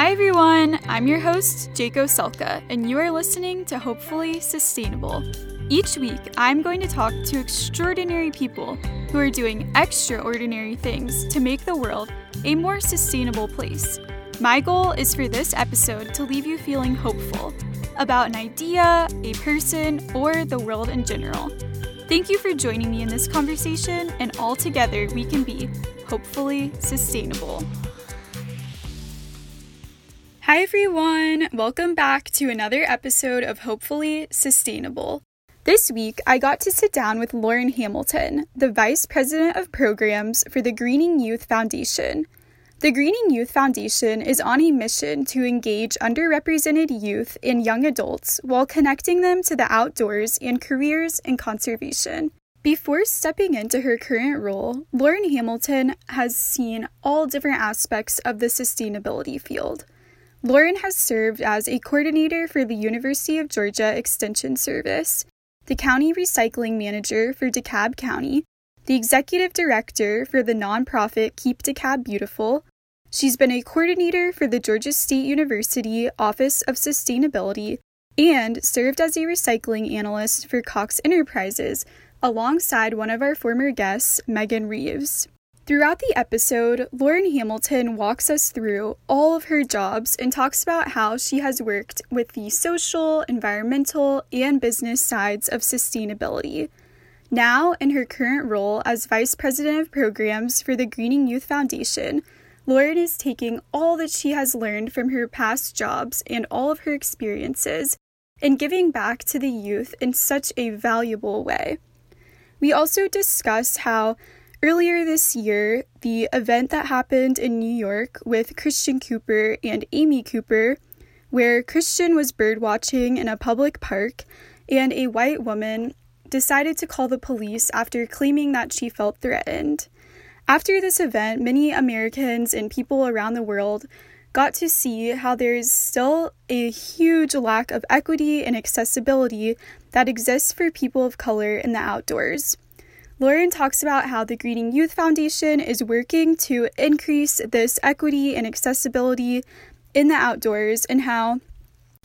Hi everyone, I'm your host, Jaco Selka, and you are listening to Hopefully Sustainable. Each week, I'm going to talk to extraordinary people who are doing extraordinary things to make the world a more sustainable place. My goal is for this episode to leave you feeling hopeful about an idea, a person, or the world in general. Thank you for joining me in this conversation, and all together we can be hopefully sustainable. Hi, everyone. Welcome back to another episode of Hopefully Sustainable. This week, I got to sit down with Lauren Hamilton, the Vice President of Programs for the Greening Youth Foundation. The Greening Youth Foundation is on a mission to engage underrepresented youth and young adults while connecting them to the outdoors and careers in conservation. Before stepping into her current role, Lauren Hamilton has seen all different aspects of the sustainability field. Lauren has served as a coordinator for the University of Georgia Extension Service, the county recycling manager for DeKalb County, the executive director for the nonprofit Keep DeKalb Beautiful. She's been a coordinator for the Georgia State University Office of Sustainability and served as a recycling analyst for Cox Enterprises alongside one of our former guests, Megan Reeves. Throughout the episode, Lauren Hamilton walks us through all of her jobs and talks about how she has worked with the social, environmental, and business sides of sustainability. Now, in her current role as Vice President of Programs for the Greening Youth Foundation, Lauren is taking all that she has learned from her past jobs and all of her experiences and giving back to the youth in such a valuable way. We also discuss how Earlier this year, the event that happened in New York with Christian Cooper and Amy Cooper, where Christian was birdwatching in a public park and a white woman decided to call the police after claiming that she felt threatened. After this event, many Americans and people around the world got to see how there's still a huge lack of equity and accessibility that exists for people of color in the outdoors. Lauren talks about how the Greening Youth Foundation is working to increase this equity and accessibility in the outdoors and how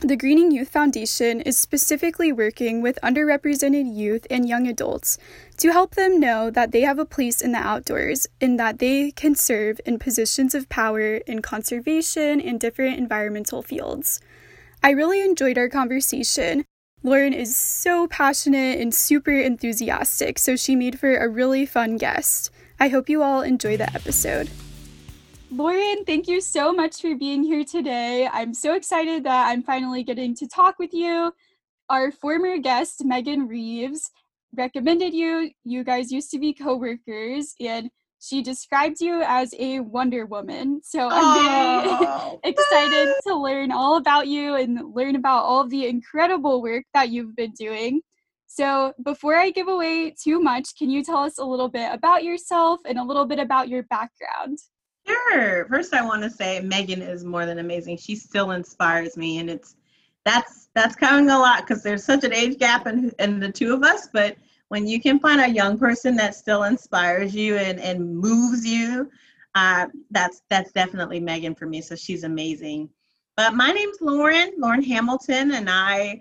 the Greening Youth Foundation is specifically working with underrepresented youth and young adults to help them know that they have a place in the outdoors and that they can serve in positions of power in conservation and different environmental fields. I really enjoyed our conversation. Lauren is so passionate and super enthusiastic, so she made for a really fun guest. I hope you all enjoy the episode. Lauren, thank you so much for being here today. I'm so excited that I'm finally getting to talk with you. Our former guest, Megan Reeves, recommended you. You guys used to be coworkers, and she described you as a Wonder Woman. So I'm very oh. excited to learn all about you and learn about all of the incredible work that you've been doing. So before I give away too much, can you tell us a little bit about yourself and a little bit about your background? Sure. First, I want to say Megan is more than amazing. She still inspires me, and it's that's that's coming a lot because there's such an age gap in, in the two of us. But when you can find a young person that still inspires you and, and moves you, uh, that's that's definitely Megan for me. So she's amazing. But my name's Lauren, Lauren Hamilton, and I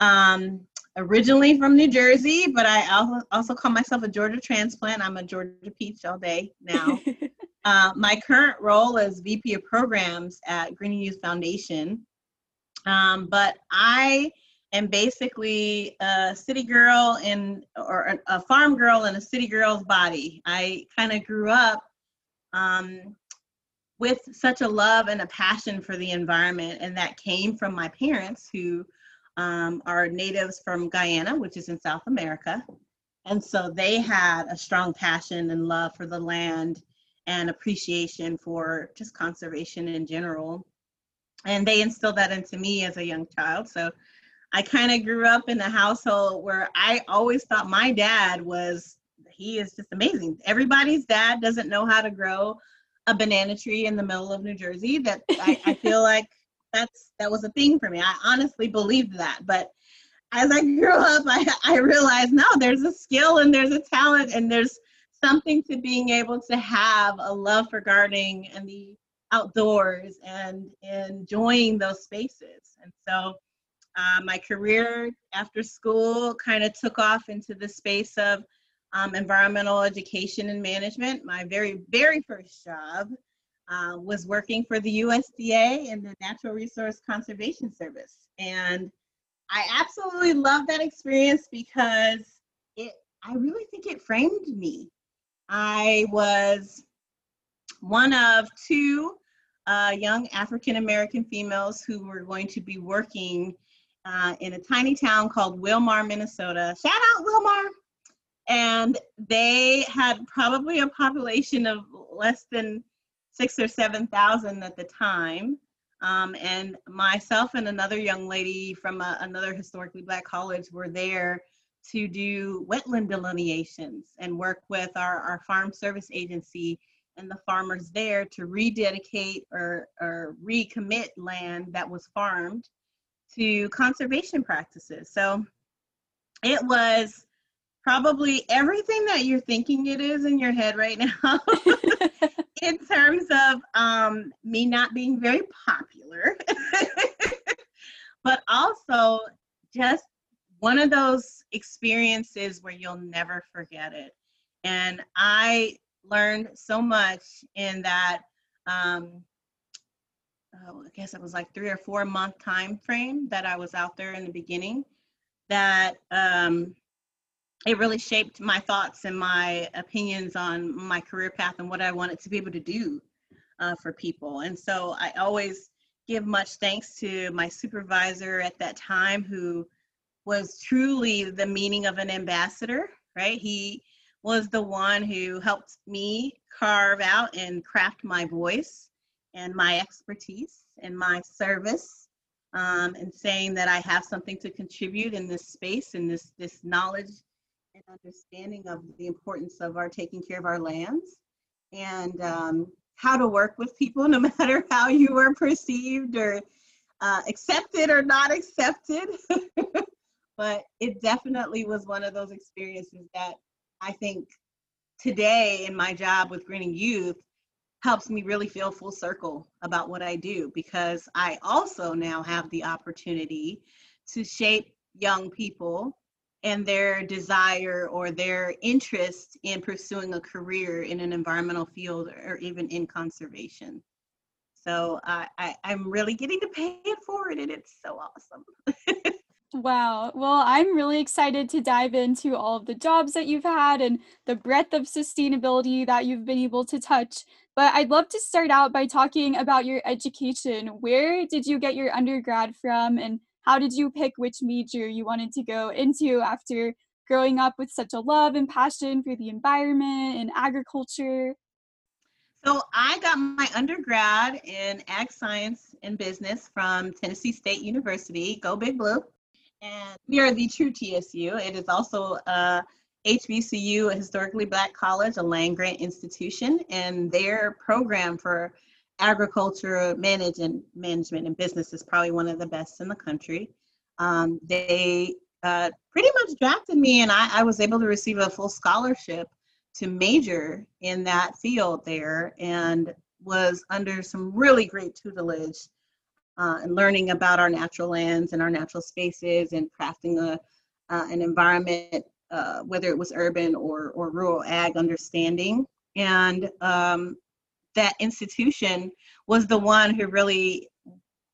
um, originally from New Jersey, but I also, also call myself a Georgia transplant. I'm a Georgia peach all day now. uh, my current role is VP of Programs at Greening Youth Foundation. Um, but I and basically a city girl in or a farm girl in a city girl's body. I kind of grew up um, with such a love and a passion for the environment, and that came from my parents who um, are natives from Guyana, which is in South America. And so they had a strong passion and love for the land and appreciation for just conservation in general. And they instilled that into me as a young child. So I kind of grew up in a household where I always thought my dad was, he is just amazing. Everybody's dad doesn't know how to grow a banana tree in the middle of New Jersey. That I, I feel like that's that was a thing for me. I honestly believed that. But as I grew up, I, I realized no, there's a skill and there's a talent and there's something to being able to have a love for gardening and the outdoors and enjoying those spaces. And so uh, my career after school kind of took off into the space of um, environmental education and management. My very, very first job uh, was working for the USDA and the Natural Resource Conservation Service. And I absolutely love that experience because it, I really think it framed me. I was one of two uh, young African American females who were going to be working uh, in a tiny town called Willmar, Minnesota. Shout out Willmar! And they had probably a population of less than six or 7,000 at the time. Um, and myself and another young lady from a, another historically black college were there to do wetland delineations and work with our, our farm service agency and the farmers there to rededicate or, or recommit land that was farmed to conservation practices. So it was probably everything that you're thinking it is in your head right now in terms of um, me not being very popular, but also just one of those experiences where you'll never forget it. And I learned so much in that um, oh, I guess it was like three or four month time frame that I was out there in the beginning that um, it really shaped my thoughts and my opinions on my career path and what I wanted to be able to do uh, for people. And so I always give much thanks to my supervisor at that time who was truly the meaning of an ambassador, right? He was the one who helped me carve out and craft my voice and my expertise and my service um, and saying that I have something to contribute in this space and this this knowledge and understanding of the importance of our taking care of our lands and um, how to work with people no matter how you were perceived or uh, accepted or not accepted. but it definitely was one of those experiences that I think today in my job with Greening Youth helps me really feel full circle about what I do because I also now have the opportunity to shape young people and their desire or their interest in pursuing a career in an environmental field or even in conservation. So I, I, am really getting to pay it forward and it's so awesome. Wow. Well, I'm really excited to dive into all of the jobs that you've had and the breadth of sustainability that you've been able to touch. But I'd love to start out by talking about your education. Where did you get your undergrad from, and how did you pick which major you wanted to go into after growing up with such a love and passion for the environment and agriculture? So, I got my undergrad in ag science and business from Tennessee State University. Go Big Blue and we are the true TSU. It is also a HBCU, a historically black college, a land grant institution, and their program for agriculture management, management and business is probably one of the best in the country. Um, they uh, pretty much drafted me, and I, I was able to receive a full scholarship to major in that field there, and was under some really great tutelage uh, and learning about our natural lands and our natural spaces and crafting a, uh, an environment, uh, whether it was urban or, or rural ag understanding. And um, that institution was the one who really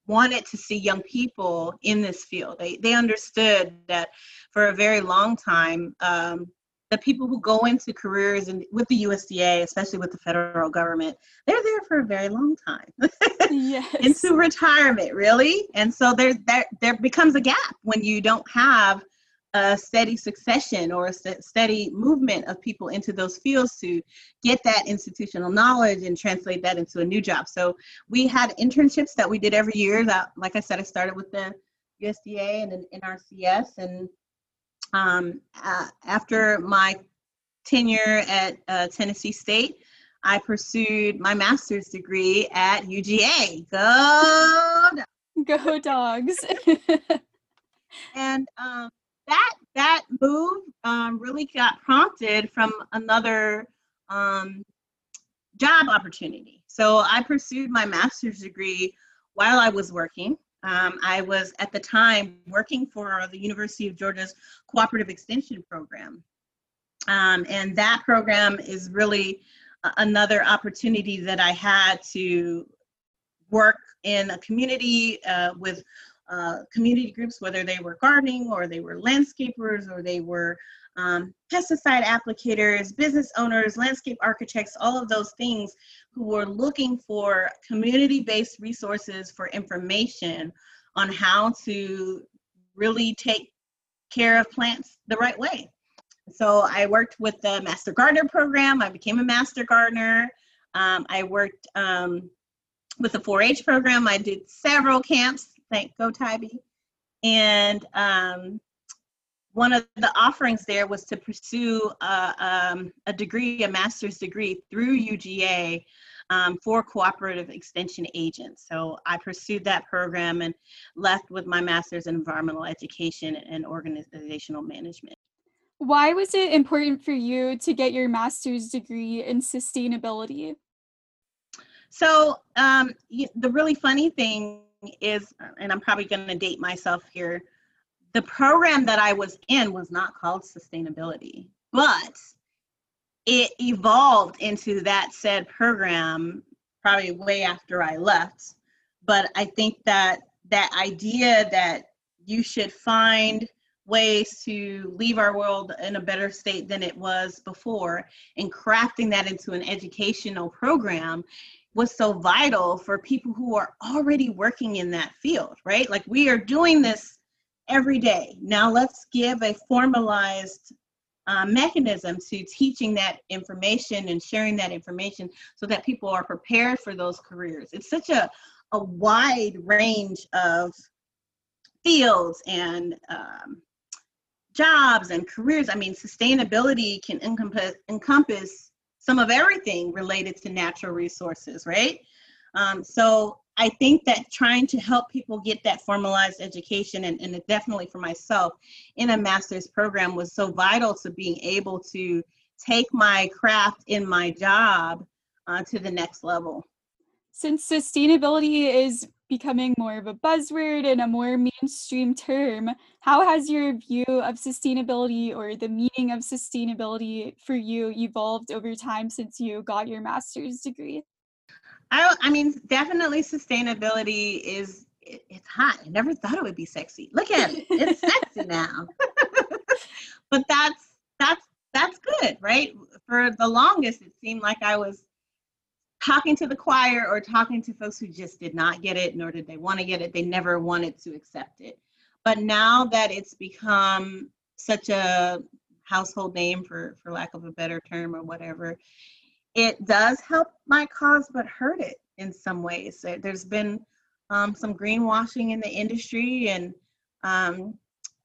wanted to see young people in this field. They, they understood that for a very long time, um, the people who go into careers and with the USDA, especially with the federal government, they're there for a very long time. yes. into retirement, really. And so there, there there becomes a gap when you don't have a steady succession or a st- steady movement of people into those fields to get that institutional knowledge and translate that into a new job. So we had internships that we did every year. That, like I said, I started with the USDA and an NRCS and um, uh, after my tenure at uh, Tennessee State, I pursued my master's degree at UGA. Go, go dogs! and um, that that move um, really got prompted from another um, job opportunity. So I pursued my master's degree while I was working. Um, I was at the time working for the University of Georgia's Cooperative Extension Program. Um, and that program is really another opportunity that I had to work in a community uh, with uh, community groups, whether they were gardening or they were landscapers or they were um, pesticide applicators, business owners, landscape architects, all of those things who were looking for community-based resources for information on how to really take care of plants the right way. So I worked with the Master Gardener program. I became a Master Gardener. Um, I worked um, with the 4-H program. I did several camps. Thank Go Tybee. And um, one of the offerings there was to pursue a, um, a degree, a master's degree through UGA um, for cooperative extension agents. So I pursued that program and left with my master's in environmental education and organizational management. Why was it important for you to get your master's degree in sustainability? So um, the really funny thing is, and I'm probably going to date myself here, the program that I was in was not called sustainability, but it evolved into that said program probably way after I left. But I think that that idea that you should find ways to leave our world in a better state than it was before and crafting that into an educational program was so vital for people who are already working in that field, right? Like we are doing this every day. Now let's give a formalized uh, mechanism to teaching that information and sharing that information so that people are prepared for those careers. It's such a, a wide range of fields and um, jobs and careers. I mean, sustainability can encompass, encompass some of everything related to natural resources, right? Um, so I think that trying to help people get that formalized education, and, and definitely for myself in a master's program, was so vital to being able to take my craft in my job uh, to the next level. Since sustainability is becoming more of a buzzword and a more mainstream term, how has your view of sustainability or the meaning of sustainability for you evolved over time since you got your master's degree? I, I mean, definitely sustainability is it, it's hot. I never thought it would be sexy. Look at it; it's sexy now. but that's that's that's good, right? For the longest, it seemed like I was talking to the choir or talking to folks who just did not get it, nor did they want to get it. They never wanted to accept it. But now that it's become such a household name, for for lack of a better term or whatever, it does help my cause but hurt it in some ways there's been um, some greenwashing in the industry and um,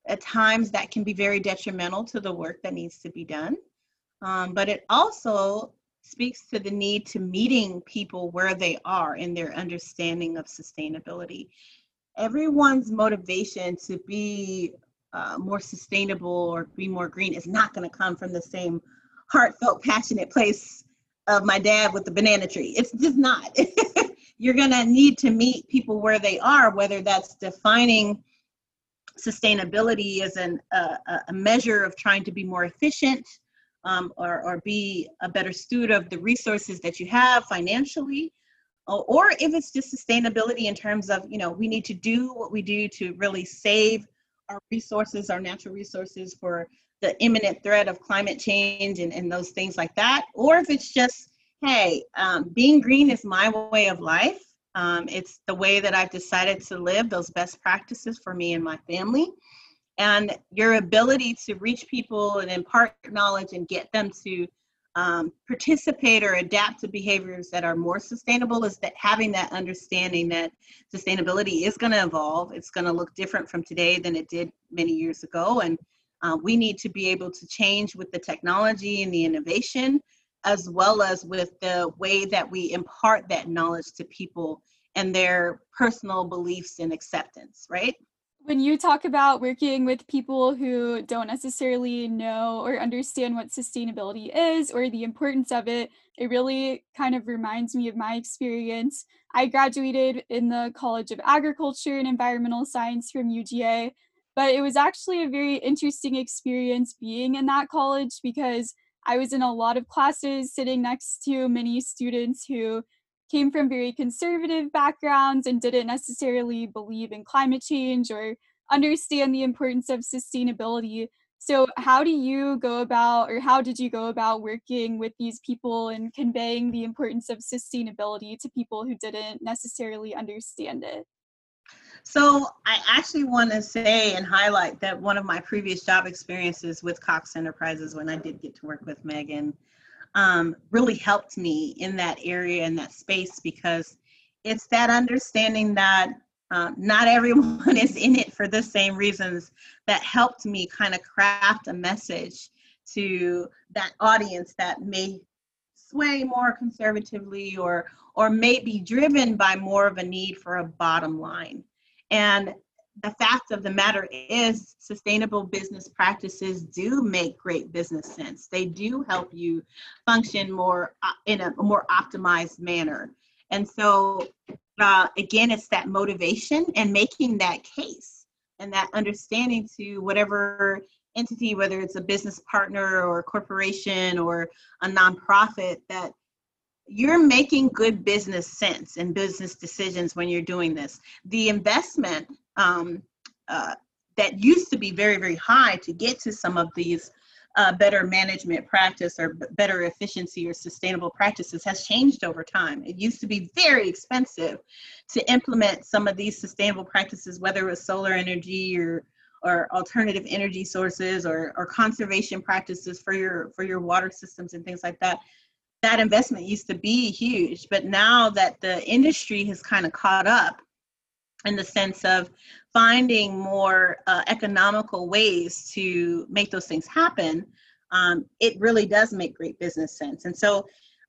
at times that can be very detrimental to the work that needs to be done um, but it also speaks to the need to meeting people where they are in their understanding of sustainability everyone's motivation to be uh, more sustainable or be more green is not going to come from the same heartfelt passionate place of my dad with the banana tree. It's just not. You're going to need to meet people where they are, whether that's defining sustainability as an, uh, a measure of trying to be more efficient um, or, or be a better steward of the resources that you have financially. Or if it's just sustainability in terms of, you know, we need to do what we do to really save our resources, our natural resources for the imminent threat of climate change and, and those things like that, or if it's just, hey, um, being green is my way of life. Um, it's the way that I've decided to live, those best practices for me and my family. And your ability to reach people and impart knowledge and get them to um, participate or adapt to behaviors that are more sustainable is that having that understanding that sustainability is going to evolve. It's going to look different from today than it did many years ago. And uh, we need to be able to change with the technology and the innovation, as well as with the way that we impart that knowledge to people and their personal beliefs and acceptance, right? When you talk about working with people who don't necessarily know or understand what sustainability is or the importance of it, it really kind of reminds me of my experience. I graduated in the College of Agriculture and Environmental Science from UGA, but it was actually a very interesting experience being in that college because I was in a lot of classes sitting next to many students who came from very conservative backgrounds and didn't necessarily believe in climate change or understand the importance of sustainability. So, how do you go about, or how did you go about working with these people and conveying the importance of sustainability to people who didn't necessarily understand it? So, I actually want to say and highlight that one of my previous job experiences with Cox Enterprises, when I did get to work with Megan, um, really helped me in that area in that space because it's that understanding that uh, not everyone is in it for the same reasons that helped me kind of craft a message to that audience that may sway more conservatively or or may be driven by more of a need for a bottom line. And the fact of the matter is sustainable business practices do make great business sense. They do help you function more uh, in a more optimized manner. And so uh, again it's that motivation and making that case and that understanding to whatever entity whether it's a business partner or a corporation or a nonprofit that you're making good business sense and business decisions when you're doing this. The investment um, uh, that used to be very, very high to get to some of these uh, better management practice or better efficiency or sustainable practices has changed over time. It used to be very expensive to implement some of these sustainable practices, whether it was solar energy or or alternative energy sources or, or conservation practices for your for your water systems and things like that that investment used to be huge but now that the industry has kind of caught up in the sense of finding more uh, economical ways to make those things happen, um, it really does make great business sense. And so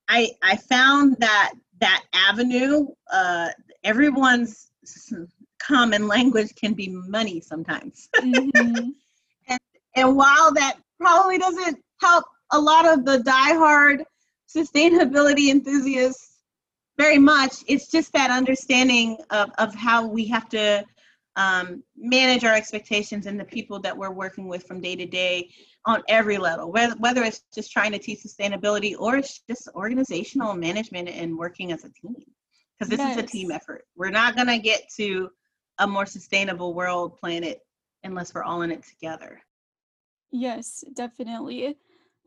I, I found that that avenue, uh, everyone's common language can be money sometimes. Mm-hmm. and, and while that probably doesn't help a lot of the diehard sustainability enthusiasts very much. It's just that understanding of, of how we have to um, manage our expectations and the people that we're working with from day to day on every level, whether, whether it's just trying to teach sustainability or it's just organizational management and working as a team. Because this yes. is a team effort. We're not going to get to a more sustainable world, planet, unless we're all in it together. Yes, definitely.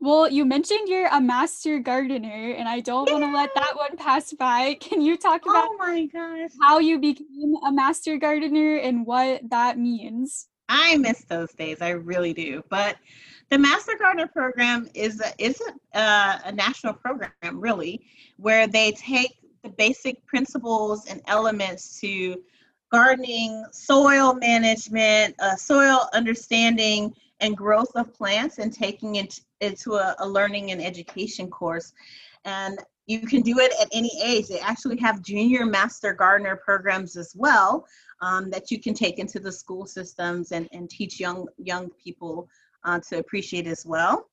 Well, you mentioned you're a master gardener, and I don't want to let that one pass by. Can you talk about oh my gosh. how you became a master gardener and what that means? I miss those days. I really do. But the Master Gardener program is a, is a, uh, a national program, really, where they take the basic principles and elements to gardening, soil management, uh, soil understanding, and growth of plants and taking it into a, a learning and education course. And you can do it at any age. They actually have junior master gardener programs as well um, that you can take into the school systems and, and teach young young people uh, to appreciate as well.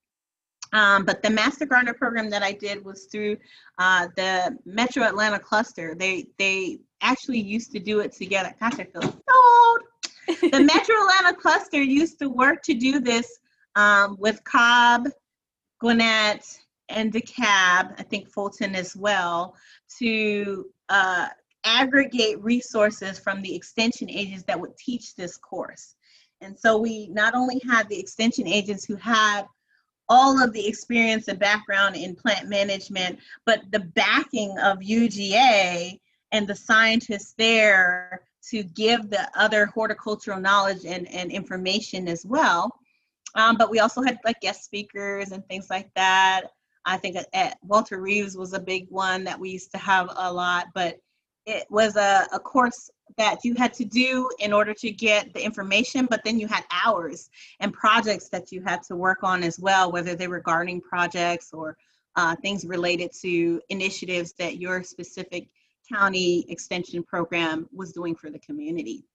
Um, but the Master Gardener program that I did was through uh, the Metro Atlanta cluster. They they actually used to do it together. Gosh, I feel so old the Metro Atlanta cluster used to work to do this um, with Cobb, Gwinnett, and DeKalb, I think Fulton as well, to uh, aggregate resources from the extension agents that would teach this course. And so we not only had the extension agents who had all of the experience and background in plant management, but the backing of UGA and the scientists there to give the other horticultural knowledge and, and information as well. Um, but we also had like guest speakers and things like that. I think at, at, Walter Reeves was a big one that we used to have a lot, but it was a, a course that you had to do in order to get the information, but then you had hours and projects that you had to work on as well, whether they were gardening projects or uh, things related to initiatives that your specific county extension program was doing for the community.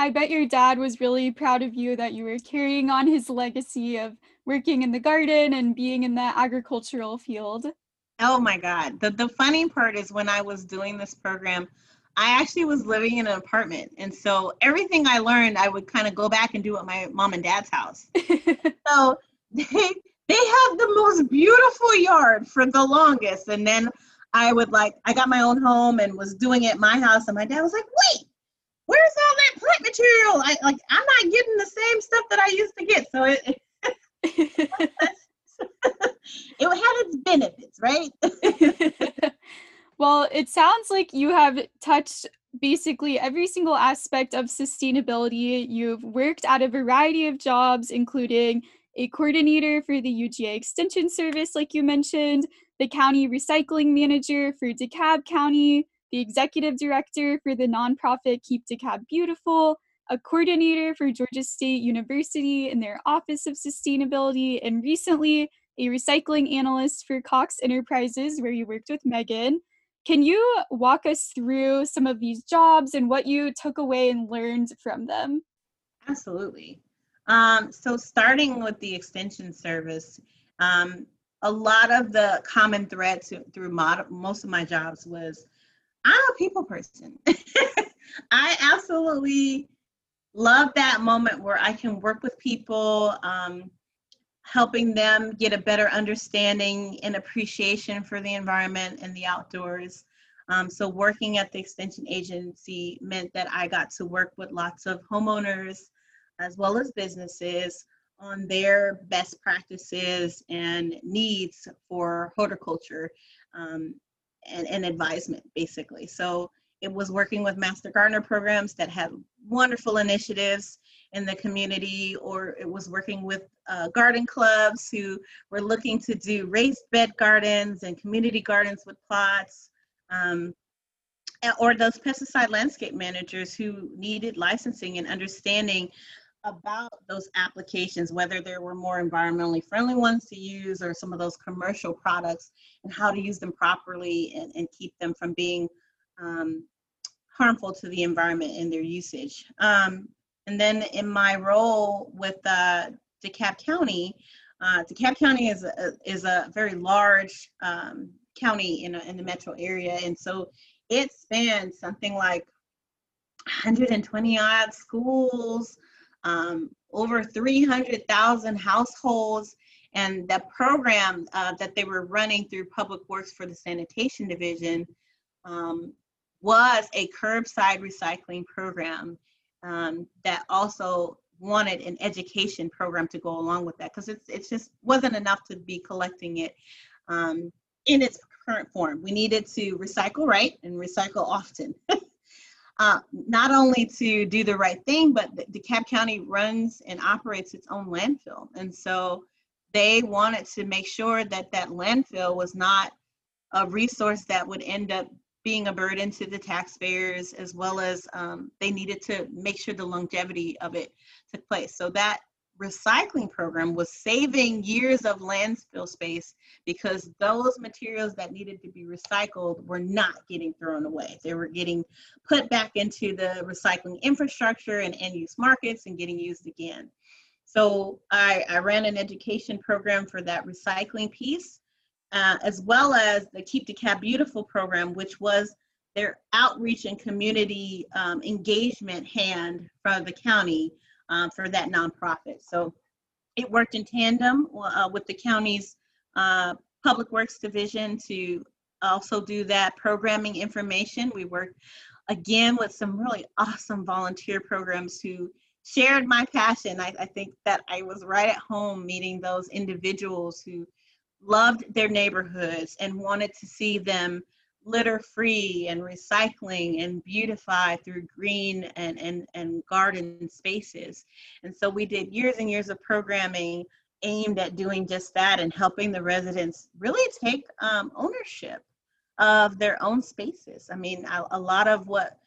I bet your dad was really proud of you that you were carrying on his legacy of working in the garden and being in the agricultural field. Oh my God. The, the funny part is when I was doing this program, I actually was living in an apartment. And so everything I learned, I would kind of go back and do at my mom and dad's house. so they, they had the most beautiful yard for the longest. And then I would like, I got my own home and was doing it my house. And my dad was like, wait, where's all that plant material? I like I'm not getting the same stuff that I used to get. So it it had its benefits, right? well, it sounds like you have touched basically every single aspect of sustainability. You've worked at a variety of jobs, including a coordinator for the UGA Extension Service, like you mentioned, the county recycling manager for DeKalb County, the executive director for the nonprofit Keep DeKalb Beautiful, a coordinator for Georgia State University in their Office of Sustainability, and recently a recycling analyst for Cox Enterprises, where you worked with Megan. Can you walk us through some of these jobs and what you took away and learned from them? Absolutely. Um, so, starting with the extension service, um, a lot of the common threads through mod- most of my jobs was I'm a people person. I absolutely love that moment where I can work with people, um, helping them get a better understanding and appreciation for the environment and the outdoors. Um, so, working at the extension agency meant that I got to work with lots of homeowners as well as businesses on their best practices and needs for horticulture. Um, and, and advisement basically. So it was working with master gardener programs that had wonderful initiatives in the community, or it was working with uh, garden clubs who were looking to do raised bed gardens and community gardens with plots. Um, or those pesticide landscape managers who needed licensing and understanding about those applications, whether there were more environmentally friendly ones to use or some of those commercial products, and how to use them properly and, and keep them from being um, harmful to the environment in their usage. Um, and then in my role with uh, DeKalb County, uh, DeKalb County is a, is a very large um, county in, a, in the metro area, and so it spans something like 120 odd schools, um, over 300,000 households. And the program uh, that they were running through Public Works for the Sanitation Division um, was a curbside recycling program um, that also wanted an education program to go along with that because it's it's just wasn't enough to be collecting it um, in its current form. We needed to recycle right and recycle often. uh, not only to do the right thing, but the, DeKalb County runs and operates its own landfill. And so they wanted to make sure that that landfill was not a resource that would end up being a burden to the taxpayers, as well as um, they needed to make sure the longevity of it took place. So that recycling program was saving years of landfill space because those materials that needed to be recycled were not getting thrown away. They were getting put back into the recycling infrastructure and end use markets and getting used again. So I, I ran an education program for that recycling piece, uh, as well as the Keep the DeKalb Beautiful program, which was their outreach and community um, engagement hand from the county uh, for that nonprofit. So it worked in tandem uh, with the county's uh, public works division to also do that programming information. We worked again with some really awesome volunteer programs who shared my passion. I, I think that I was right at home meeting those individuals who loved their neighborhoods and wanted to see them litter free and recycling and beautify through green and, and, and garden spaces. And so we did years and years of programming aimed at doing just that and helping the residents really take um, ownership of their own spaces. I mean, a, a lot of what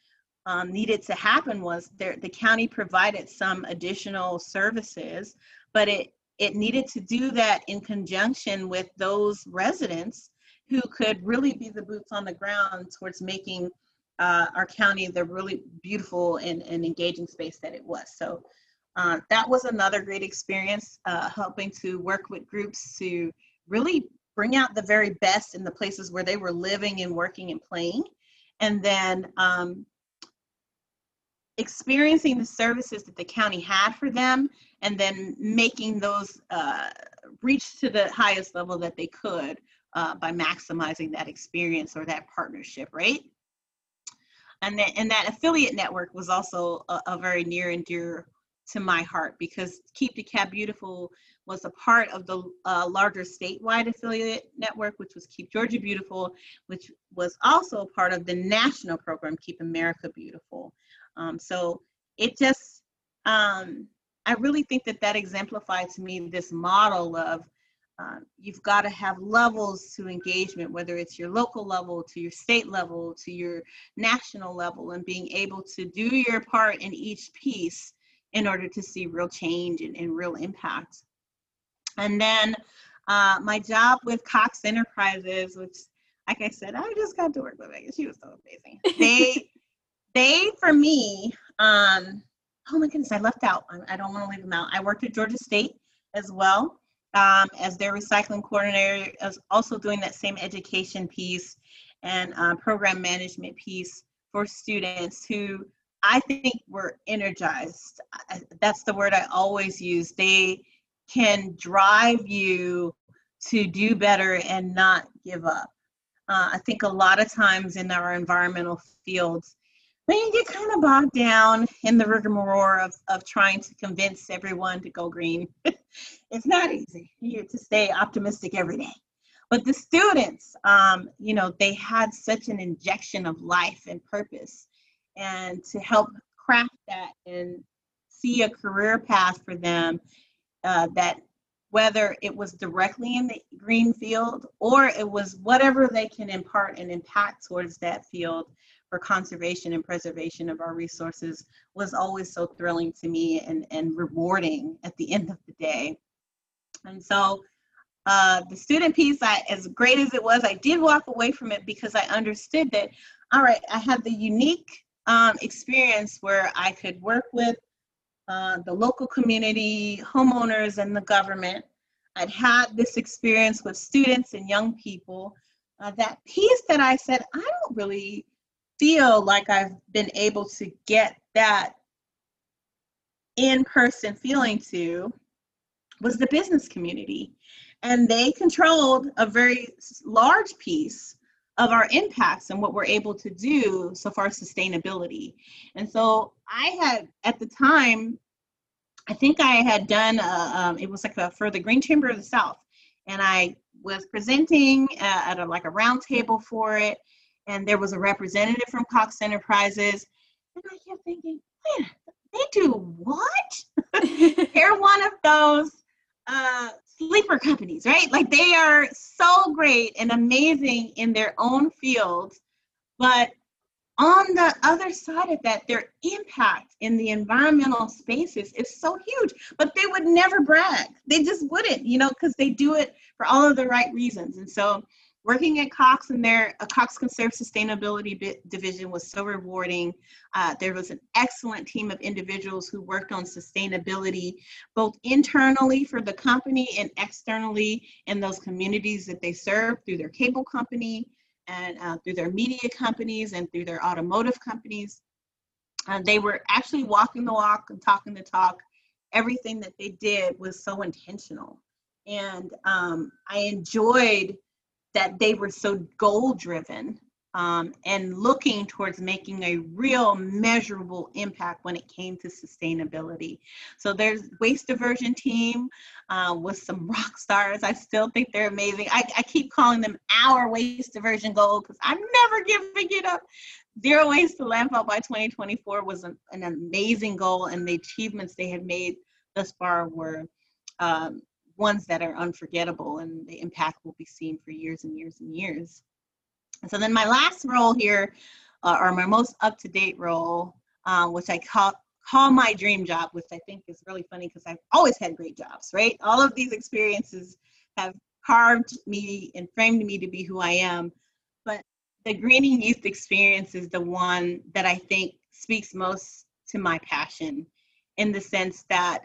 um, needed to happen was there, the county provided some additional services, but it, it needed to do that in conjunction with those residents who could really be the boots on the ground towards making uh, our county the really beautiful and, and engaging space that it was. So uh, that was another great experience, uh, helping to work with groups to really bring out the very best in the places where they were living and working and playing. And then um, experiencing the services that the county had for them and then making those uh, reach to the highest level that they could uh, by maximizing that experience or that partnership, right? And that, and that affiliate network was also a, a very near and dear to my heart because Keep DeKalb Beautiful was a part of the uh, larger statewide affiliate network, which was Keep Georgia Beautiful, which was also a part of the national program Keep America Beautiful. Um, so it just, um, I really think that that exemplified to me this model of uh, you've got to have levels to engagement, whether it's your local level, to your state level, to your national level, and being able to do your part in each piece in order to see real change and, and real impact. And then uh, my job with Cox Enterprises, which, like I said, I just got to work with Megan. She was so amazing. They, they for me, um, oh my goodness, I left out. I, I don't want to leave them out. I worked at Georgia State as well um, as their recycling coordinator, is also doing that same education piece and uh, program management piece for students who I think were energized. That's the word I always use. They can drive you to do better and not give up. Uh, I think a lot of times in our environmental fields, you get kind of bogged down in the rigmarole of, of trying to convince everyone to go green, it's not easy you to stay optimistic every day. But the students, um, you know, they had such an injection of life and purpose. And to help craft that and see a career path for them uh, that whether it was directly in the green field or it was whatever they can impart and impact towards that field for conservation and preservation of our resources was always so thrilling to me and, and rewarding at the end of the day. And so uh, the student piece, I, as great as it was, I did walk away from it because I understood that, all right, I had the unique um, experience where I could work with uh, the local community, homeowners, and the government. I'd had this experience with students and young people. Uh, that piece that I said, I don't really feel like I've been able to get that in person feeling to was the business community. And they controlled a very large piece of our impacts and what we're able to do so far as sustainability. And so I had at the time, I think I had done a, um, it was like a, for the Green Chamber of the South, and I was presenting uh, at a, like a roundtable for it, and there was a representative from Cox Enterprises, and I kept thinking, man, they do what? They're one of those uh, sleeper companies, right? Like they are so great and amazing in their own fields, but on the other side of that, their impact in the environmental spaces is so huge, but they would never brag. They just wouldn't, you know, because they do it for all of the right reasons. And so working at Cox and their a Cox Conserve Sustainability Division was so rewarding. Uh, there was an excellent team of individuals who worked on sustainability, both internally for the company and externally in those communities that they serve through their cable company and uh, through their media companies and through their automotive companies. Uh, they were actually walking the walk and talking the talk. Everything that they did was so intentional. And um, I enjoyed that they were so goal driven um, and looking towards making a real measurable impact when it came to sustainability. So there's waste diversion team uh, with some rock stars. I still think they're amazing. I, I keep calling them our waste diversion goal because I'm never giving it up. Zero waste to landfill by 2024 was an, an amazing goal, and the achievements they had made thus far were um, ones that are unforgettable and the impact will be seen for years and years and years. And so then my last role here, uh, or my most up-to-date role, uh, which I call call my dream job, which I think is really funny because I've always had great jobs, right? All of these experiences have carved me and framed me to be who I am. But the Greening Youth experience is the one that I think speaks most to my passion in the sense that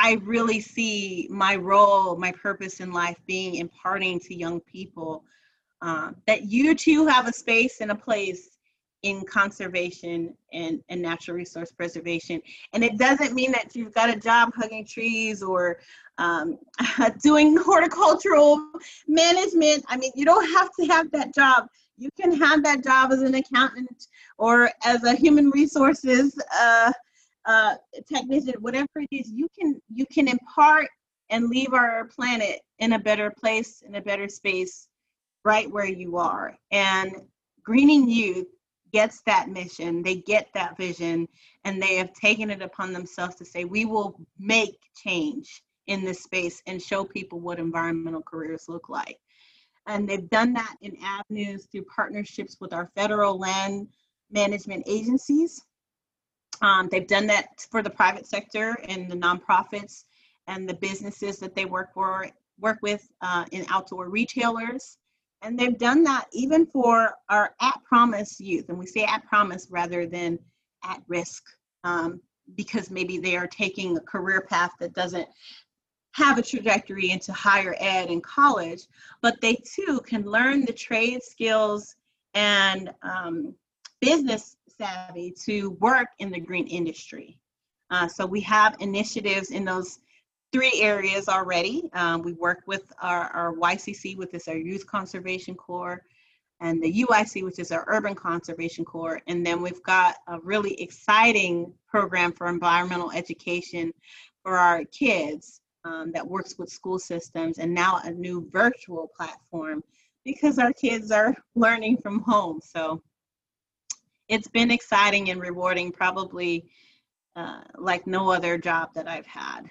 I really see my role, my purpose in life being imparting to young people um, that you too have a space and a place in conservation and, and natural resource preservation. And it doesn't mean that you've got a job hugging trees or um, doing horticultural management. I mean, you don't have to have that job. You can have that job as an accountant or as a human resources uh, uh, technician, whatever it is. You can you can impart and leave our planet in a better place, in a better space, right where you are. And Greening Youth gets that mission, they get that vision, and they have taken it upon themselves to say, we will make change in this space and show people what environmental careers look like. And they've done that in avenues through partnerships with our federal land management agencies. Um, they've done that for the private sector and the nonprofits and the businesses that they work for, work with uh, in outdoor retailers. And they've done that even for our at promise youth. And we say at promise rather than at risk um, because maybe they are taking a career path that doesn't have a trajectory into higher ed and college, but they too can learn the trade skills and um, business savvy to work in the green industry. Uh, so we have initiatives in those three areas already. Um, we work with our, our YCC, which is our Youth Conservation Corps, and the UIC, which is our Urban Conservation Corps. And then we've got a really exciting program for environmental education for our kids um, that works with school systems, and now a new virtual platform because our kids are learning from home. So it's been exciting and rewarding, probably uh, like no other job that I've had.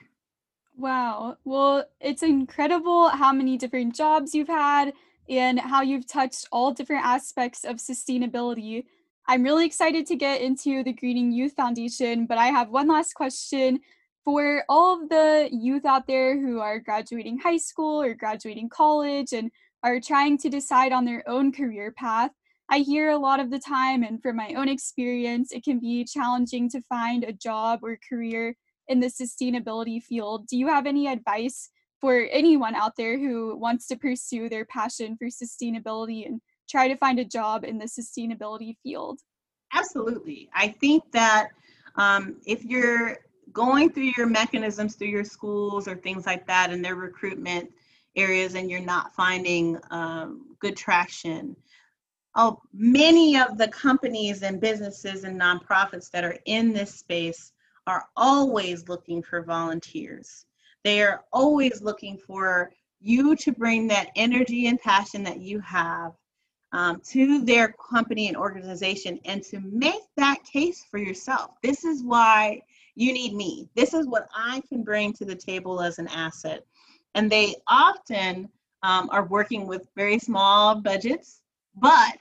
Wow. Well, it's incredible how many different jobs you've had and how you've touched all different aspects of sustainability. I'm really excited to get into the Greening Youth Foundation, but I have one last question for all of the youth out there who are graduating high school or graduating college and are trying to decide on their own career path. I hear a lot of the time, and from my own experience, it can be challenging to find a job or career in the sustainability field. Do you have any advice for anyone out there who wants to pursue their passion for sustainability and try to find a job in the sustainability field? Absolutely. I think that um, if you're going through your mechanisms through your schools or things like that and their recruitment areas and you're not finding um, good traction, oh, many of the companies and businesses and nonprofits that are in this space are always looking for volunteers. They are always looking for you to bring that energy and passion that you have um, to their company and organization and to make that case for yourself. This is why you need me. This is what I can bring to the table as an asset. And they often um, are working with very small budgets, but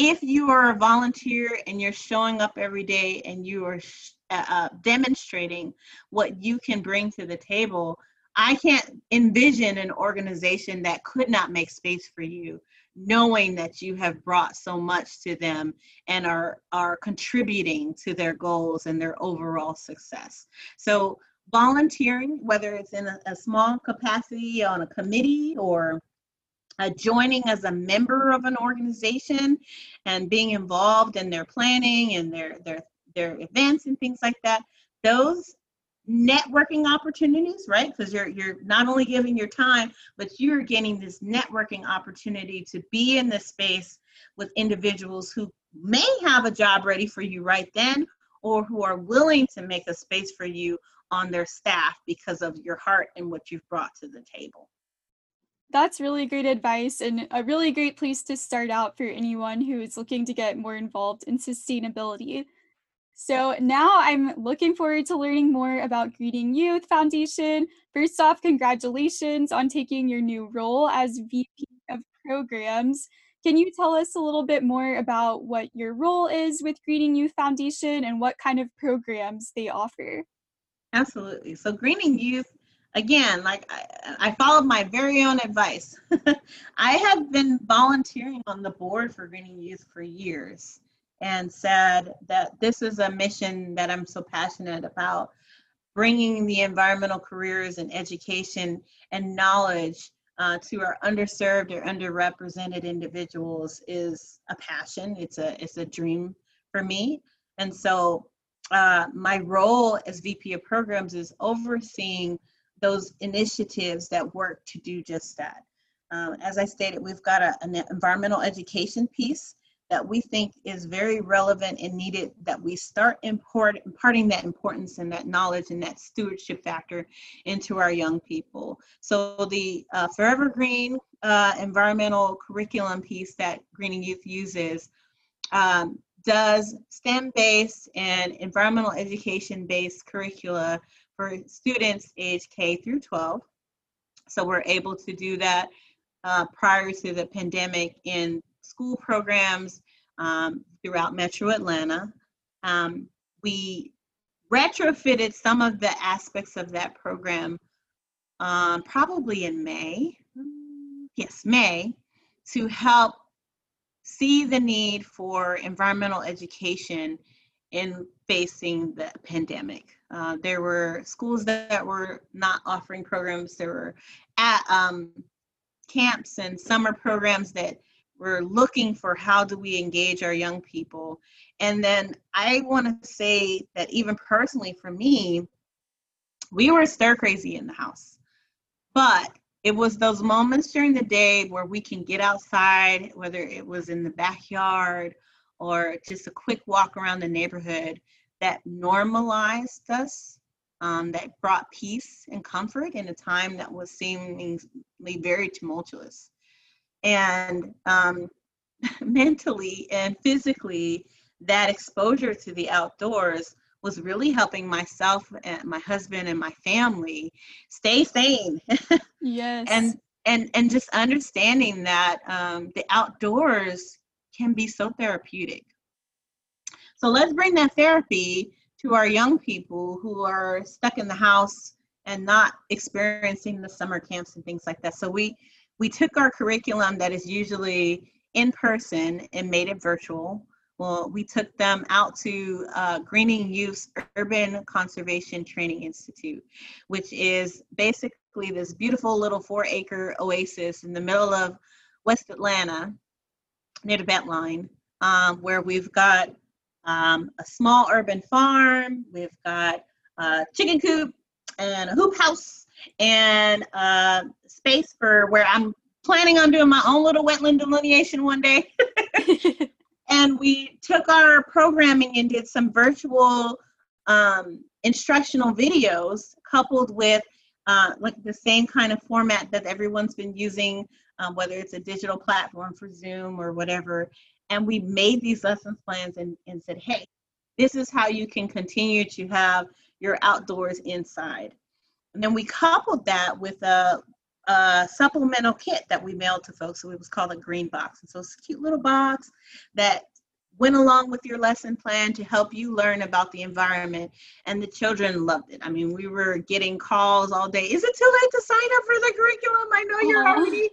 if you are a volunteer and you're showing up every day and you are sh- uh, uh, demonstrating what you can bring to the table, I can't envision an organization that could not make space for you, knowing that you have brought so much to them and are are contributing to their goals and their overall success. So volunteering, whether it's in a, a small capacity on a committee or uh, joining as a member of an organization and being involved in their planning and their their their events and things like that those networking opportunities right? Because you're you're not only giving your time but you're getting this networking opportunity to be in this space with individuals who may have a job ready for you right then or who are willing to make a space for you on their staff because of your heart and what you've brought to the table that's really great advice and a really great place to start out for anyone who is looking to get more involved in sustainability. So now I'm looking forward to learning more about Greening Youth Foundation. First off, congratulations on taking your new role as VP of Programs. Can you tell us a little bit more about what your role is with Greening Youth Foundation and what kind of programs they offer? Absolutely. So Greening Youth again, like I, I followed my very own advice. I have been volunteering on the board for Greening Youth for years and said that this is a mission that I'm so passionate about bringing the environmental careers and education and knowledge uh, to our underserved or underrepresented individuals is a passion. It's a it's a dream for me, and so uh, my role as VP of Programs is overseeing those initiatives that work to do just that. Um, as I stated, we've got a, an environmental education piece that we think is very relevant and needed that we start import, imparting that importance and that knowledge and that stewardship factor into our young people. So the uh, Forever Green uh, environmental curriculum piece that Greening Youth uses um, does STEM-based and environmental education-based curricula for students age K through 12. So we're able to do that uh, prior to the pandemic in school programs um, throughout Metro Atlanta. Um, we retrofitted some of the aspects of that program um, probably in May. Yes, May, to help see the need for environmental education in facing the pandemic. Uh, there were schools that were not offering programs. There were at um, camps and summer programs that were looking for how do we engage our young people. And then I want to say that even personally for me, we were stir crazy in the house. But it was those moments during the day where we can get outside, whether it was in the backyard or just a quick walk around the neighborhood, that normalized us, um, that brought peace and comfort in a time that was seemingly very tumultuous. And um, mentally and physically, that exposure to the outdoors was really helping myself and my husband and my family stay sane. yes. and and and just understanding that um, the outdoors can be so therapeutic. So let's bring that therapy to our young people who are stuck in the house and not experiencing the summer camps and things like that. So we we took our curriculum that is usually in person and made it virtual. Well, we took them out to uh, Greening Youth Urban Conservation Training Institute, which is basically this beautiful little four acre oasis in the middle of West Atlanta near the Beltline, um, where we've got um, a small urban farm. We've got a chicken coop and a hoop house and uh, space for where I'm planning on doing my own little wetland delineation one day. and we took our programming and did some virtual um, instructional videos coupled with uh, like the same kind of format that everyone's been using, um, whether it's a digital platform for Zoom or whatever and we made these lesson plans and, and said, hey, this is how you can continue to have your outdoors inside. And then we coupled that with a, a supplemental kit that we mailed to folks. So it was called a green box. And so it's a cute little box that went along with your lesson plan to help you learn about the environment. And the children loved it. I mean, we were getting calls all day. Is it too late to sign up for the curriculum? I know you're already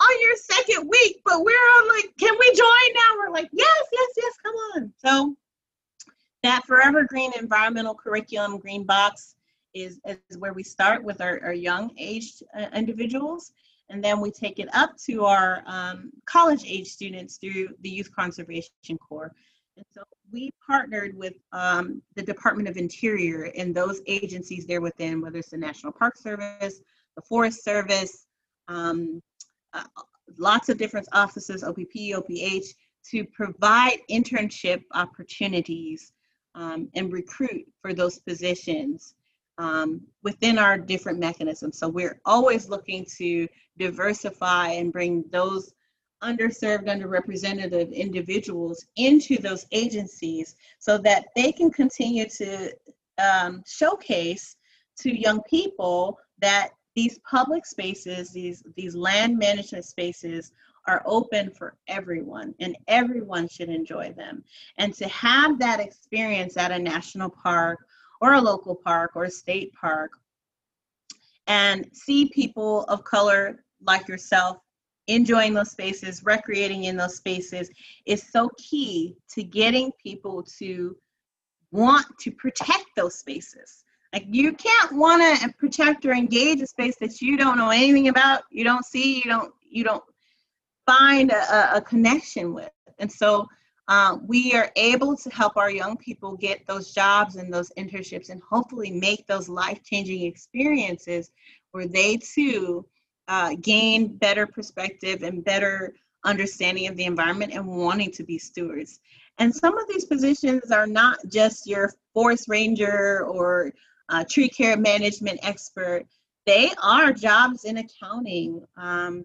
on your second week, but we're on like, can we join now? We're like, yes, yes, yes, come on. So that Forever Green environmental curriculum, Green Box, is, is where we start with our, our young aged uh, individuals. And then we take it up to our um, college age students through the Youth Conservation Corps. And so we partnered with um, the Department of Interior and those agencies there within, whether it's the National Park Service, the Forest Service, um, uh, lots of different offices, OPP, OPH, to provide internship opportunities um, and recruit for those positions um, within our different mechanisms. So we're always looking to diversify and bring those underserved, underrepresented individuals into those agencies so that they can continue to um, showcase to young people that these public spaces, these, these land management spaces are open for everyone and everyone should enjoy them. And to have that experience at a national park or a local park or a state park and see people of color like yourself enjoying those spaces, recreating in those spaces is so key to getting people to want to protect those spaces. Like you can't want to protect or engage a space that you don't know anything about, you don't see, you don't you don't find a, a connection with. And so um, we are able to help our young people get those jobs and those internships and hopefully make those life-changing experiences where they too uh, gain better perspective and better understanding of the environment and wanting to be stewards. And some of these positions are not just your forest ranger or uh, tree care management expert. They are jobs in accounting, um,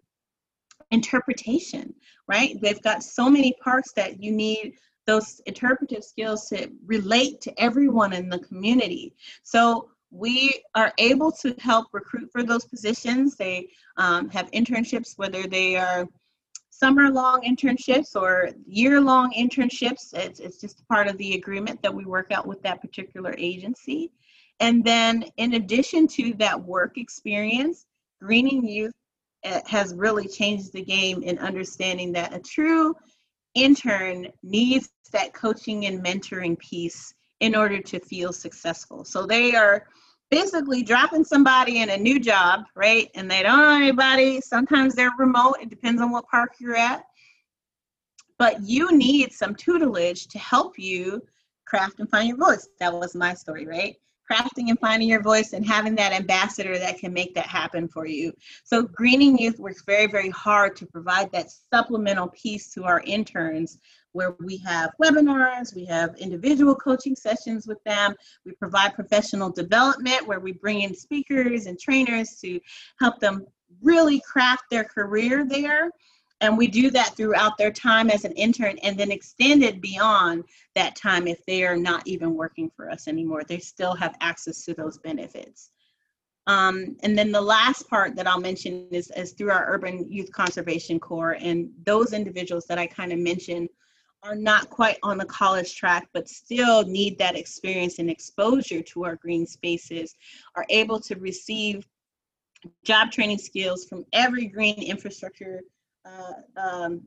interpretation, right? They've got so many parts that you need those interpretive skills to relate to everyone in the community. So we are able to help recruit for those positions. They um, have internships, whether they are summer long internships or year long internships. It's, it's just part of the agreement that we work out with that particular agency. And then, in addition to that work experience, Greening Youth eh, has really changed the game in understanding that a true intern needs that coaching and mentoring piece in order to feel successful. So they are basically dropping somebody in a new job, right? And they don't know anybody. Sometimes they're remote. It depends on what park you're at. But you need some tutelage to help you craft and find your voice. That was my story, right? Crafting and finding your voice and having that ambassador that can make that happen for you. So, Greening Youth works very, very hard to provide that supplemental piece to our interns where we have webinars, we have individual coaching sessions with them, we provide professional development where we bring in speakers and trainers to help them really craft their career there. And we do that throughout their time as an intern and then extend it beyond that time if they are not even working for us anymore. They still have access to those benefits. Um, and then the last part that I'll mention is, is through our Urban Youth Conservation Corps. And those individuals that I kind of mentioned are not quite on the college track but still need that experience and exposure to our green spaces are able to receive job training skills from every green infrastructure uh, um,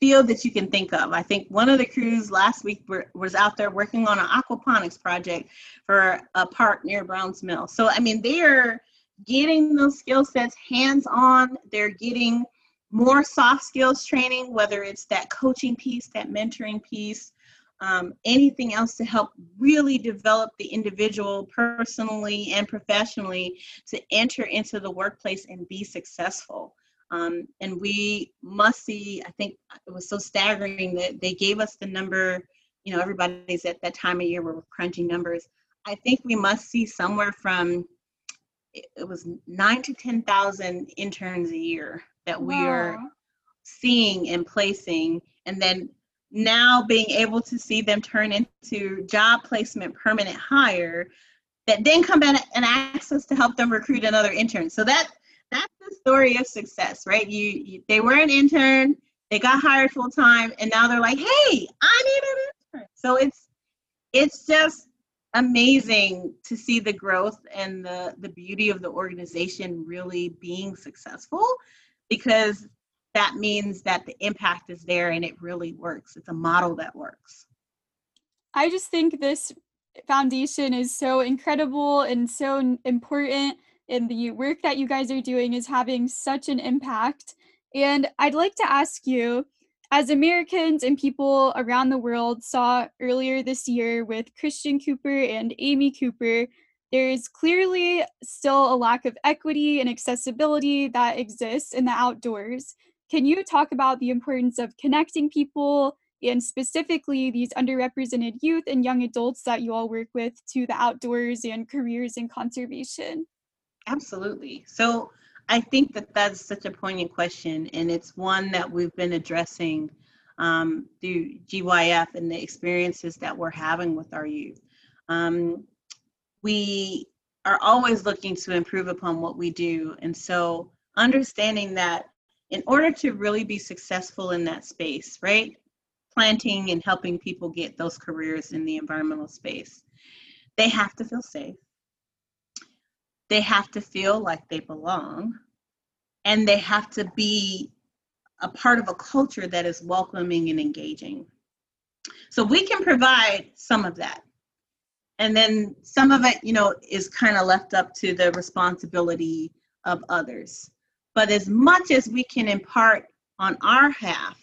field that you can think of. I think one of the crews last week were, was out there working on an aquaponics project for a park near Browns Mill. So, I mean, they're getting those skill sets hands on, they're getting more soft skills training, whether it's that coaching piece, that mentoring piece, um, anything else to help really develop the individual personally and professionally to enter into the workplace and be successful. Um, and we must see, I think it was so staggering that they gave us the number, you know, everybody's at that time of year where we're crunching numbers. I think we must see somewhere from, it was nine to 10,000 interns a year that we wow. are seeing and placing and then now being able to see them turn into job placement permanent hire that then come back and ask us to help them recruit another intern so that that's the story of success right you, you they were an intern they got hired full time and now they're like hey i need an intern so it's it's just amazing to see the growth and the the beauty of the organization really being successful because that means that the impact is there and it really works. It's a model that works. I just think this foundation is so incredible and so important and the work that you guys are doing is having such an impact. And I'd like to ask you, as Americans and people around the world saw earlier this year with Christian Cooper and Amy Cooper, there is clearly still a lack of equity and accessibility that exists in the outdoors. Can you talk about the importance of connecting people and specifically these underrepresented youth and young adults that you all work with to the outdoors and careers in conservation? Absolutely. So I think that that's such a poignant question, and it's one that we've been addressing um, through GYF and the experiences that we're having with our youth. Um, we are always looking to improve upon what we do. And so understanding that in order to really be successful in that space, right? Planting and helping people get those careers in the environmental space, they have to feel safe. They have to feel like they belong and they have to be a part of a culture that is welcoming and engaging. So we can provide some of that. And then some of it, you know, is kind of left up to the responsibility of others. But as much as we can impart on our half,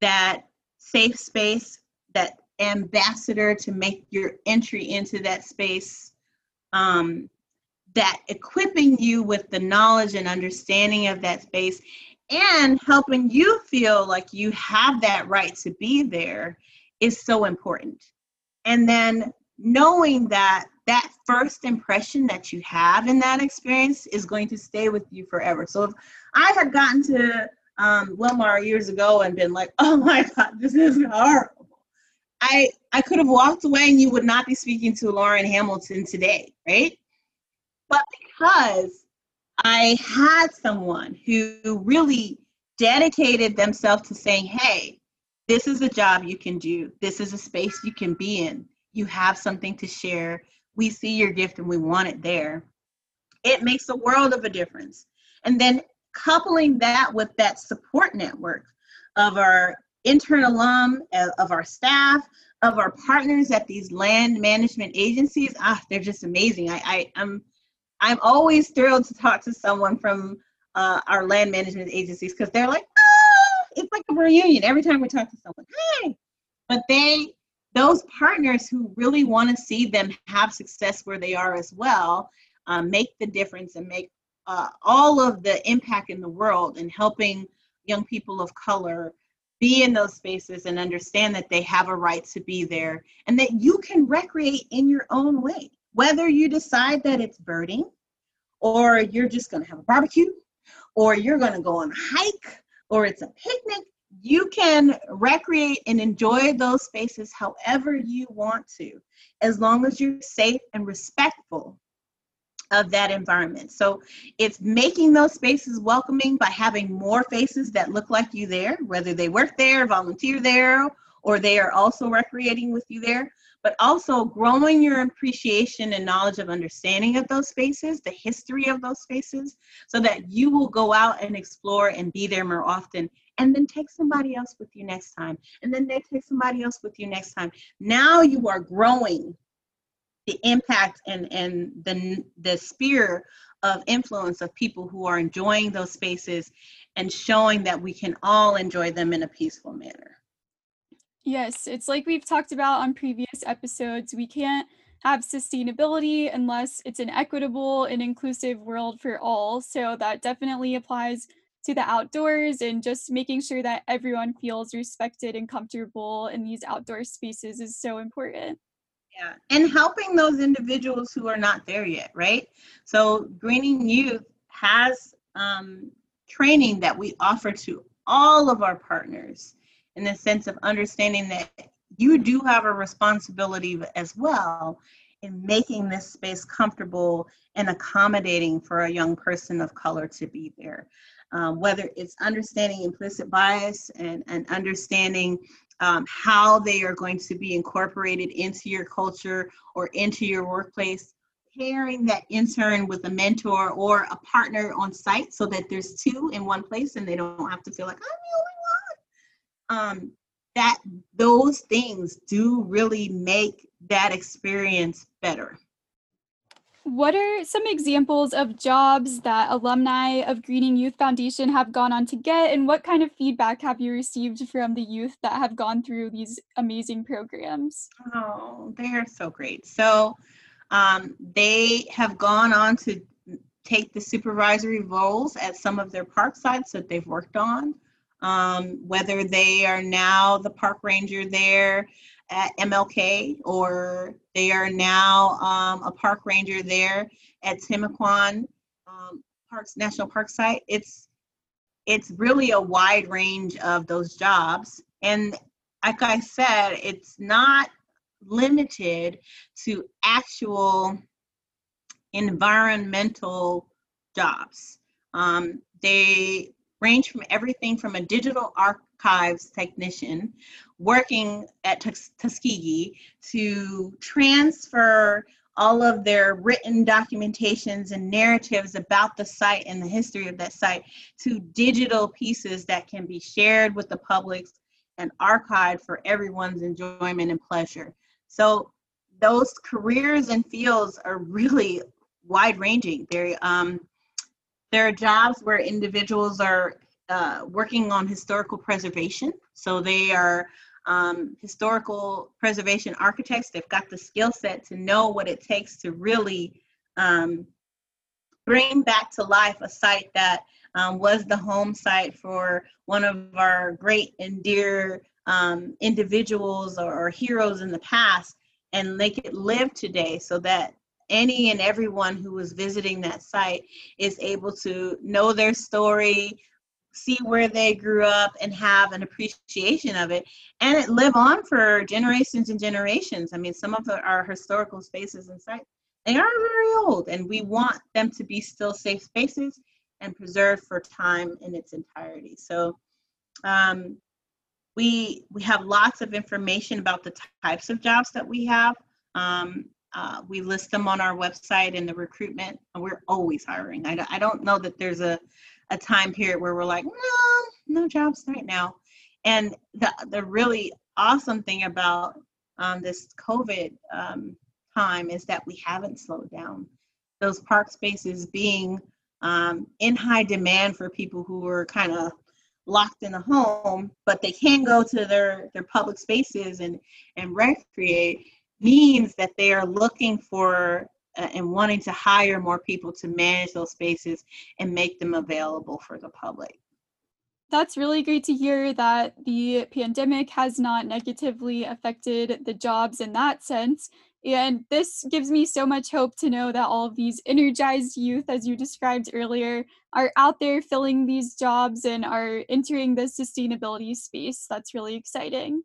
that safe space, that ambassador to make your entry into that space, um, that equipping you with the knowledge and understanding of that space and helping you feel like you have that right to be there is so important. And then knowing that that first impression that you have in that experience is going to stay with you forever. So if I had gotten to um, Willmar years ago and been like, oh my God, this is horrible. I, I could have walked away and you would not be speaking to Lauren Hamilton today, right? But because I had someone who really dedicated themselves to saying, hey, this is a job you can do, this is a space you can be in, you have something to share, we see your gift and we want it there. It makes a world of a difference. And then coupling that with that support network of our intern alum, of our staff, of our partners at these land management agencies, ah, they're just amazing. I, I I'm I'm always thrilled to talk to someone from uh, our land management agencies because they're like, oh, it's like a reunion every time we talk to someone. Hey, but they those partners who really want to see them have success where they are as well um, make the difference and make uh, all of the impact in the world in helping young people of color be in those spaces and understand that they have a right to be there and that you can recreate in your own way whether you decide that it's birding or you're just going to have a barbecue or you're going to go on a hike or it's a picnic you can recreate and enjoy those spaces however you want to as long as you're safe and respectful of that environment. So it's making those spaces welcoming by having more faces that look like you there, whether they work there, volunteer there, or they are also recreating with you there, but also growing your appreciation and knowledge of understanding of those spaces, the history of those spaces, so that you will go out and explore and be there more often. And then take somebody else with you next time. And then they take somebody else with you next time. Now you are growing the impact and, and the, the sphere of influence of people who are enjoying those spaces and showing that we can all enjoy them in a peaceful manner. Yes, it's like we've talked about on previous episodes. We can't have sustainability unless it's an equitable and inclusive world for all. So that definitely applies to the outdoors and just making sure that everyone feels respected and comfortable in these outdoor spaces is so important. Yeah, and helping those individuals who are not there yet, right? So Greening Youth has um, training that we offer to all of our partners in the sense of understanding that you do have a responsibility as well in making this space comfortable and accommodating for a young person of color to be there. Um, whether it's understanding implicit bias and, and understanding um, how they are going to be incorporated into your culture or into your workplace, pairing that intern with a mentor or a partner on site so that there's two in one place and they don't have to feel like I'm the only. Um, that those things do really make that experience better. What are some examples of jobs that alumni of Greening Youth Foundation have gone on to get, and what kind of feedback have you received from the youth that have gone through these amazing programs? Oh, they are so great. So, um, they have gone on to take the supervisory roles at some of their park sites that they've worked on. Um, whether they are now the park ranger there, at MLK, or they are now um, a park ranger there at Timucuan um, Parks National Park site. It's it's really a wide range of those jobs, and like I said, it's not limited to actual environmental jobs. Um, they range from everything from a digital archives technician working at Tuskegee to transfer all of their written documentations and narratives about the site and the history of that site to digital pieces that can be shared with the public and archived for everyone's enjoyment and pleasure. So those careers and fields are really wide ranging. There, um, there are jobs where individuals are uh, working on historical preservation. So they are um, historical preservation architects. They've got the skill set to know what it takes to really um, bring back to life a site that um, was the home site for one of our great and dear um, individuals or, or heroes in the past and make it live today so that any and everyone who was visiting that site is able to know their story, see where they grew up and have an appreciation of it and it live on for generations and generations. I mean some of our historical spaces and sites they are very old and we want them to be still safe spaces and preserved for time in its entirety. So um, we we have lots of information about the types of jobs that we have. Um, uh, we list them on our website in the recruitment we're always hiring I, I don't know that there's a a time period where we're like, no, no jobs right now. And the, the really awesome thing about um, this COVID um, time is that we haven't slowed down. Those park spaces being um, in high demand for people who are kind of locked in a home, but they can go to their, their public spaces and, and recreate means that they are looking for uh, and wanting to hire more people to manage those spaces and make them available for the public. That's really great to hear that the pandemic has not negatively affected the jobs in that sense. And this gives me so much hope to know that all of these energized youth, as you described earlier, are out there filling these jobs and are entering the sustainability space. That's really exciting.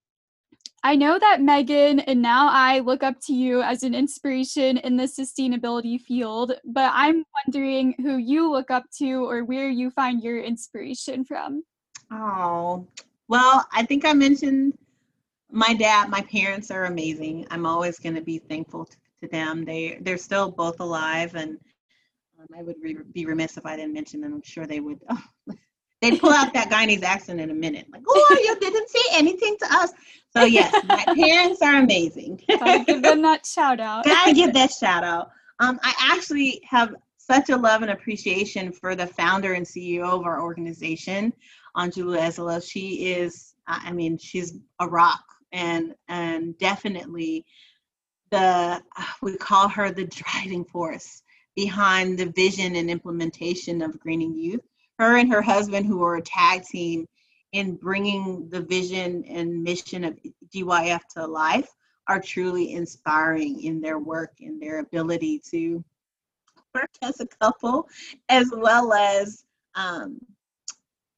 I know that Megan and now I look up to you as an inspiration in the sustainability field, but I'm wondering who you look up to or where you find your inspiration from. Oh, well, I think I mentioned my dad, my parents are amazing. I'm always going to be thankful to, to, them. They they're still both alive and um, I would re- be remiss if I didn't mention them. I'm sure they would They'd pull out that Guyanese accent in a minute. Like, oh, you didn't say anything to us. So yes, my parents are amazing. Gotta give them that shout out. Gotta give that shout out. Um, I actually have such a love and appreciation for the founder and CEO of our organization, Angelou Ezeilo. She is, I mean, she's a rock and and definitely the we call her the driving force behind the vision and implementation of greening youth her and her husband, who are a tag team in bringing the vision and mission of GYF to life, are truly inspiring in their work and their ability to work as a couple, as well as um,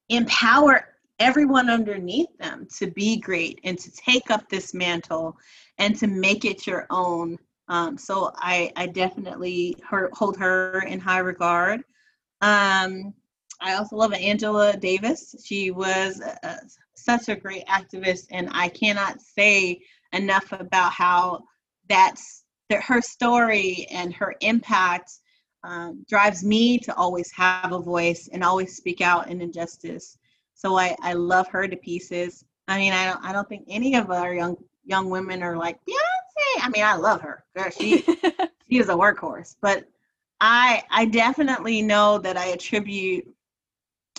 empower everyone underneath them to be great and to take up this mantle and to make it your own. Um, so I, I definitely her, hold her in high regard. Um, I also love Angela Davis. She was uh, such a great activist, and I cannot say enough about how that's that her story and her impact um, drives me to always have a voice and always speak out in injustice. So I, I love her to pieces. I mean, I don't I don't think any of our young young women are like Beyonce. I mean, I love her. Girl, she she is a workhorse. But I I definitely know that I attribute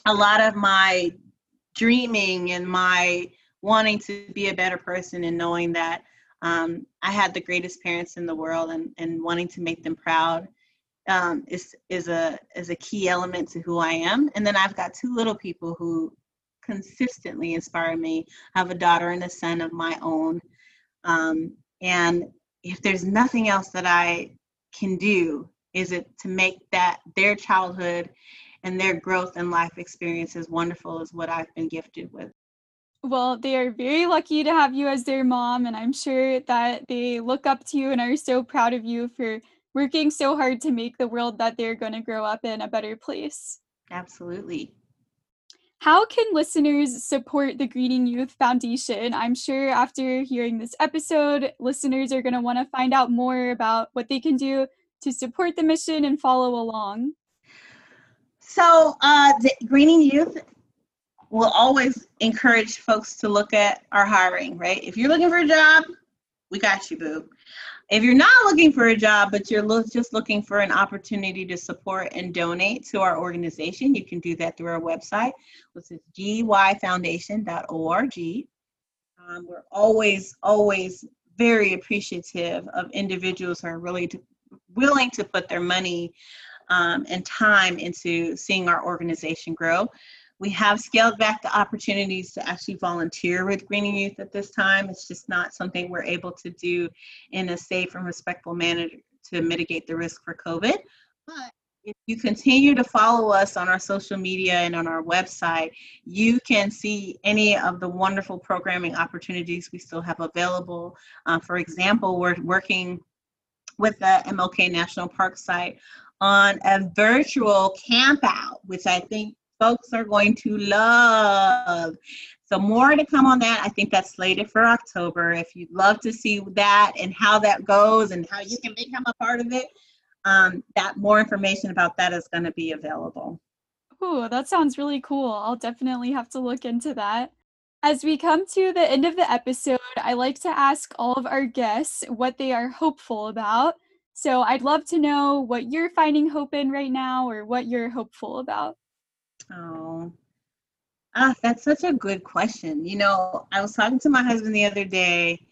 a lot of my dreaming and my wanting to be a better person and knowing that um, I had the greatest parents in the world and, and wanting to make them proud um, is is a is a key element to who I am. And then I've got two little people who consistently inspire me. I have a daughter and a son of my own. Um, and if there's nothing else that I can do, is it to make that their childhood and their growth and life experience is wonderful is what I've been gifted with. Well, they are very lucky to have you as their mom, and I'm sure that they look up to you and are so proud of you for working so hard to make the world that they're going to grow up in a better place. Absolutely. How can listeners support the Greening Youth Foundation? I'm sure after hearing this episode, listeners are going to want to find out more about what they can do to support the mission and follow along. So, uh, the Greening Youth will always encourage folks to look at our hiring, right? If you're looking for a job, we got you, boo. If you're not looking for a job, but you're lo- just looking for an opportunity to support and donate to our organization, you can do that through our website, which is gyfoundation.org. Um, we're always, always very appreciative of individuals who are really willing to put their money um, and time into seeing our organization grow. We have scaled back the opportunities to actually volunteer with Greening Youth at this time. It's just not something we're able to do in a safe and respectful manner to mitigate the risk for COVID. But if you continue to follow us on our social media and on our website, you can see any of the wonderful programming opportunities we still have available. Uh, for example, we're working with the MLK National Park site on a virtual camp out, which I think folks are going to love. So more to come on that. I think that's slated for October. If you'd love to see that and how that goes and how you can become a part of it, um, that more information about that is going to be available. Ooh, that sounds really cool. I'll definitely have to look into that. As we come to the end of the episode, I like to ask all of our guests what they are hopeful about. So I'd love to know what you're finding hope in right now or what you're hopeful about. Oh, ah, that's such a good question. You know, I was talking to my husband the other day,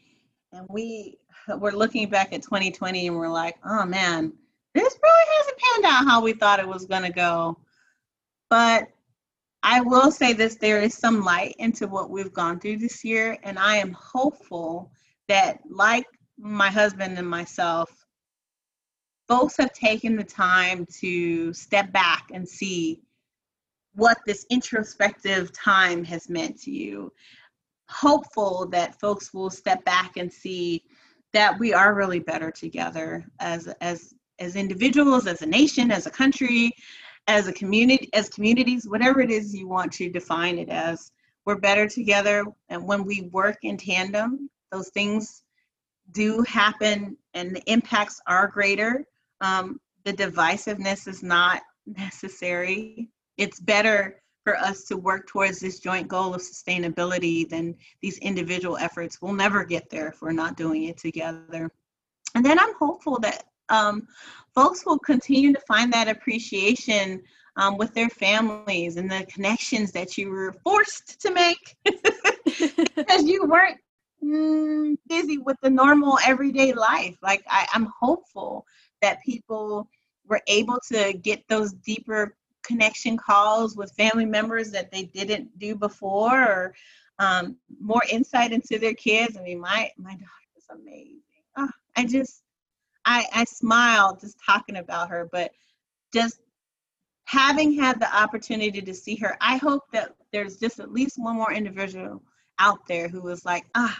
and we were looking back at 2020, and we're like, oh man, this really hasn't panned out how we thought it was going to go. But I will say this there is some light into what we've gone through this year, and I am hopeful that, like my husband and myself, folks have taken the time to step back and see what this introspective time has meant to you. Hopeful that folks will step back and see that we are really better together as as as individuals, as a nation, as a country, as a community, as communities, whatever it is you want to define it as. We're better together, and when we work in tandem, those things do happen, and the impacts are greater. Um, the divisiveness is not necessary it's better for us to work towards this joint goal of sustainability than these individual efforts. We'll never get there if we're not doing it together. And then I'm hopeful that um, folks will continue to find that appreciation um, with their families and the connections that you were forced to make because you weren't mm, busy with the normal everyday life. Like, I, I'm hopeful that people were able to get those deeper connection calls with family members that they didn't do before or um, more insight into their kids. I mean, my my daughter is amazing. Oh, I just I I smile just talking about her, but just having had the opportunity to see her, I hope that there's just at least one more individual out there who was like, ah,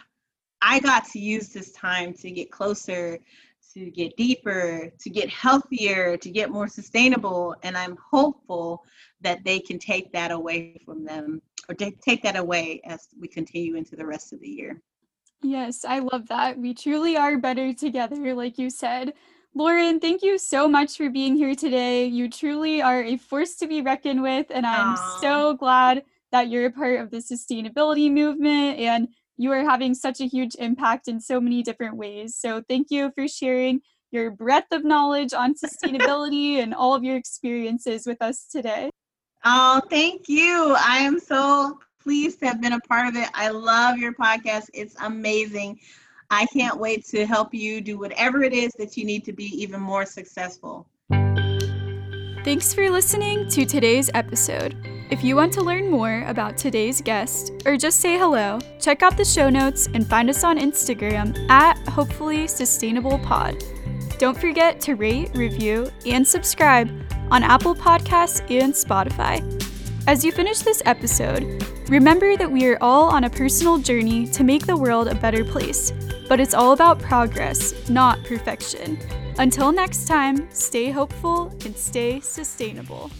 I got to use this time to get closer to get deeper, to get healthier, to get more sustainable. And I'm hopeful that they can take that away from them or take that away as we continue into the rest of the year. Yes, I love that. We truly are better together, like you said. Lauren, thank you so much for being here today. You truly are a force to be reckoned with, and I'm Aww. so glad that you're a part of the sustainability movement and you are having such a huge impact in so many different ways. So thank you for sharing your breadth of knowledge on sustainability and all of your experiences with us today. Oh, thank you. I am so pleased to have been a part of it. I love your podcast. It's amazing. I can't wait to help you do whatever it is that you need to be even more successful. Thanks for listening to today's episode. If you want to learn more about today's guest or just say hello, check out the show notes and find us on Instagram at Hopefully Sustainable Pod. Don't forget to rate, review, and subscribe on Apple Podcasts and Spotify. As you finish this episode, remember that we are all on a personal journey to make the world a better place, but it's all about progress, not perfection. Until next time, stay hopeful and stay sustainable.